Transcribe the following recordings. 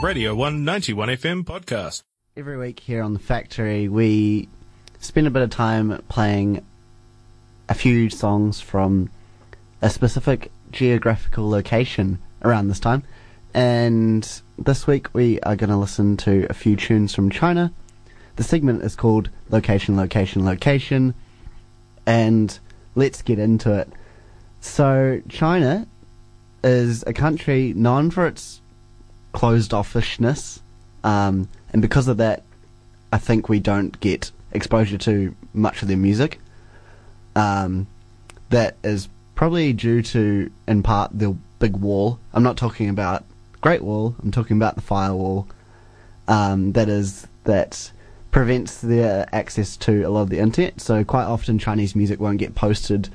Radio 191 FM podcast. Every week here on the factory, we spend a bit of time playing a few songs from a specific geographical location around this time. And this week we are going to listen to a few tunes from China. The segment is called Location, Location, Location. And let's get into it. So, China is a country known for its closed offishness. Um, and because of that, I think we don't get exposure to much of their music. Um, that is probably due to, in part, the big wall. I'm not talking about Great Wall. I'm talking about the firewall. Um, that is that prevents their access to a lot of the internet. So quite often, Chinese music won't get posted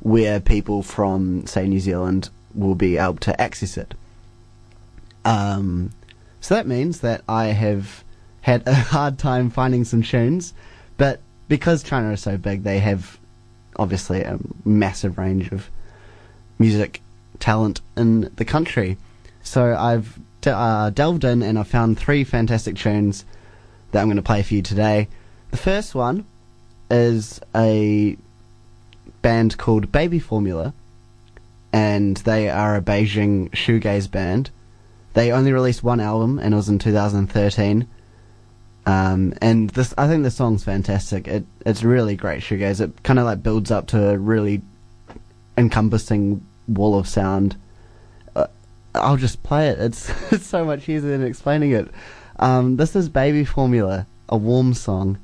where people from, say, New Zealand will be able to access it. Um, so that means that I have had a hard time finding some tunes, but because China is so big, they have obviously a massive range of music talent in the country. So I've uh, delved in and I found three fantastic tunes that I'm going to play for you today. The first one is a band called Baby Formula, and they are a Beijing shoegaze band. They only released one album, and it was in 2013. Um, and this, I think the song's fantastic. It it's really great shoegaze. It kind of like builds up to a really encompassing wall of sound. Uh, I'll just play it. It's it's so much easier than explaining it. Um, this is Baby Formula, a warm song.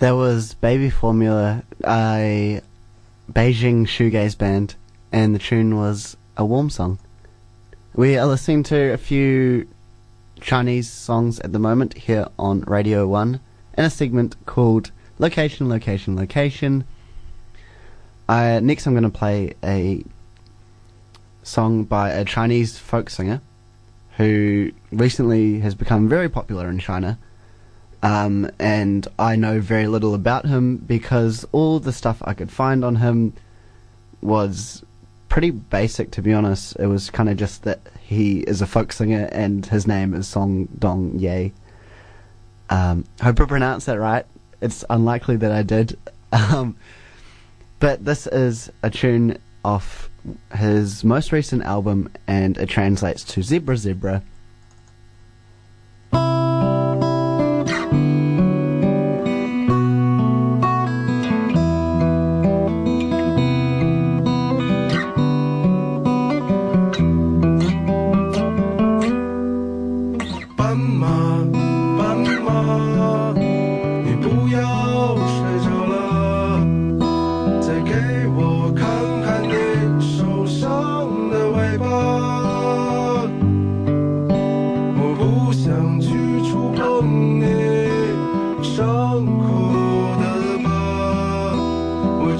There was Baby Formula, a Beijing shoegaze band, and the tune was a warm song. We are listening to a few Chinese songs at the moment here on Radio 1 in a segment called Location, Location, Location. Uh, next, I'm going to play a song by a Chinese folk singer who recently has become very popular in China. Um, and I know very little about him because all the stuff I could find on him was pretty basic, to be honest. It was kind of just that he is a folk singer and his name is Song Dong Ye. Um, hope I pronounced that right. It's unlikely that I did. Um, but this is a tune off his most recent album and it translates to Zebra Zebra.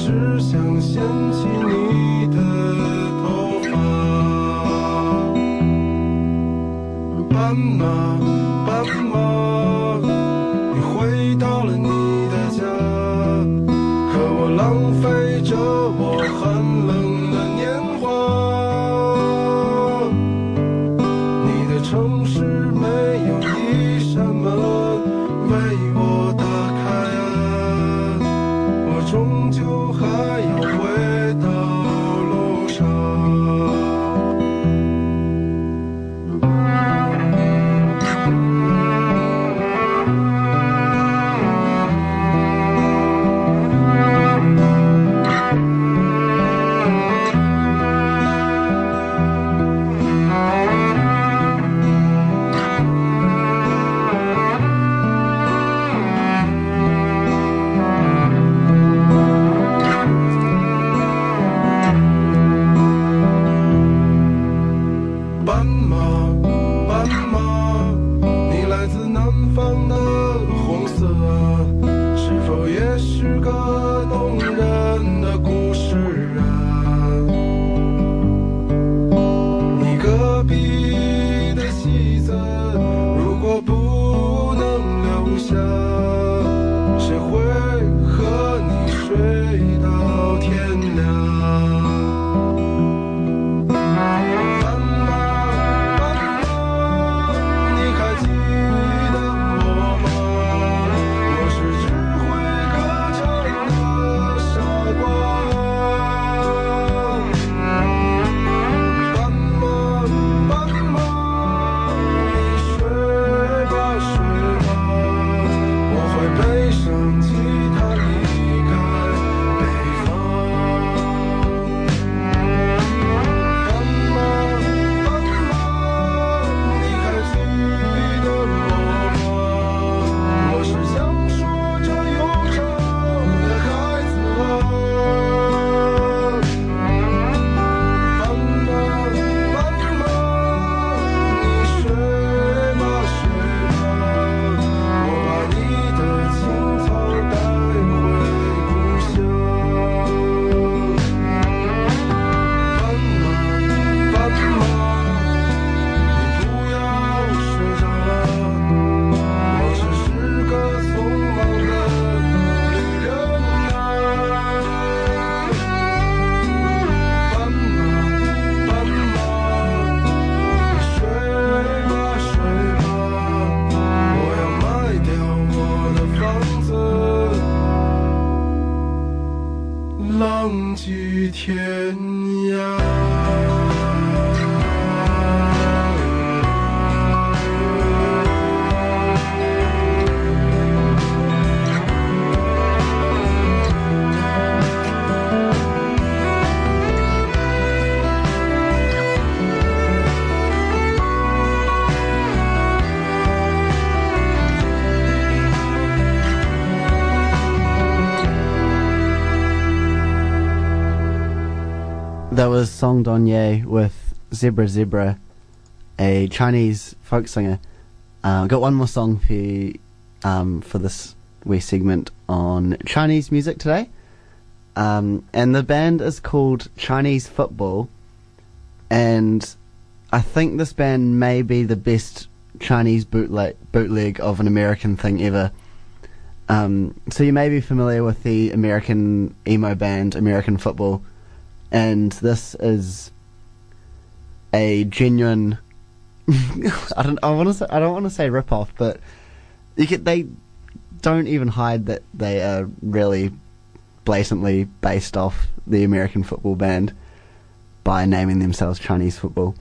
只想掀起你的头发。斑马，斑马，that was Song Dongye with Zebra Zebra, a Chinese folk singer. Uh, got one more song for you, um, for this wee segment on Chinese music today. Um, and the band is called Chinese Football. And I think this band may be the best Chinese bootleg, bootleg of an American thing ever. Um, so you may be familiar with the American emo band American Football, and this is a genuine. I don't. I want to. I don't want to say rip off, but get they don't even hide that they are really blatantly based off the American football band by naming themselves Chinese football.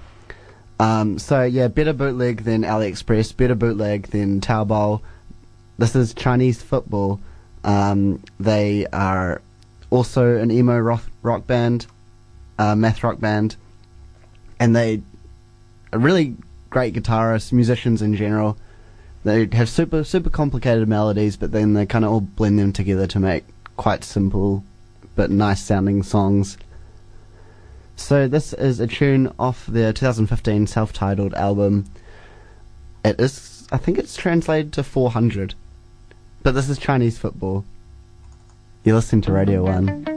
Um, so yeah, better bootleg than AliExpress, better bootleg than Taobao. This is Chinese football. Um, they are also an emo rock, rock band, uh, math rock band, and they are really great guitarists, musicians in general. They have super super complicated melodies, but then they kind of all blend them together to make quite simple but nice sounding songs. So this is a tune off their 2015 self-titled album. It is, I think it's translated to 400, but this is Chinese football. You listen to Radio One.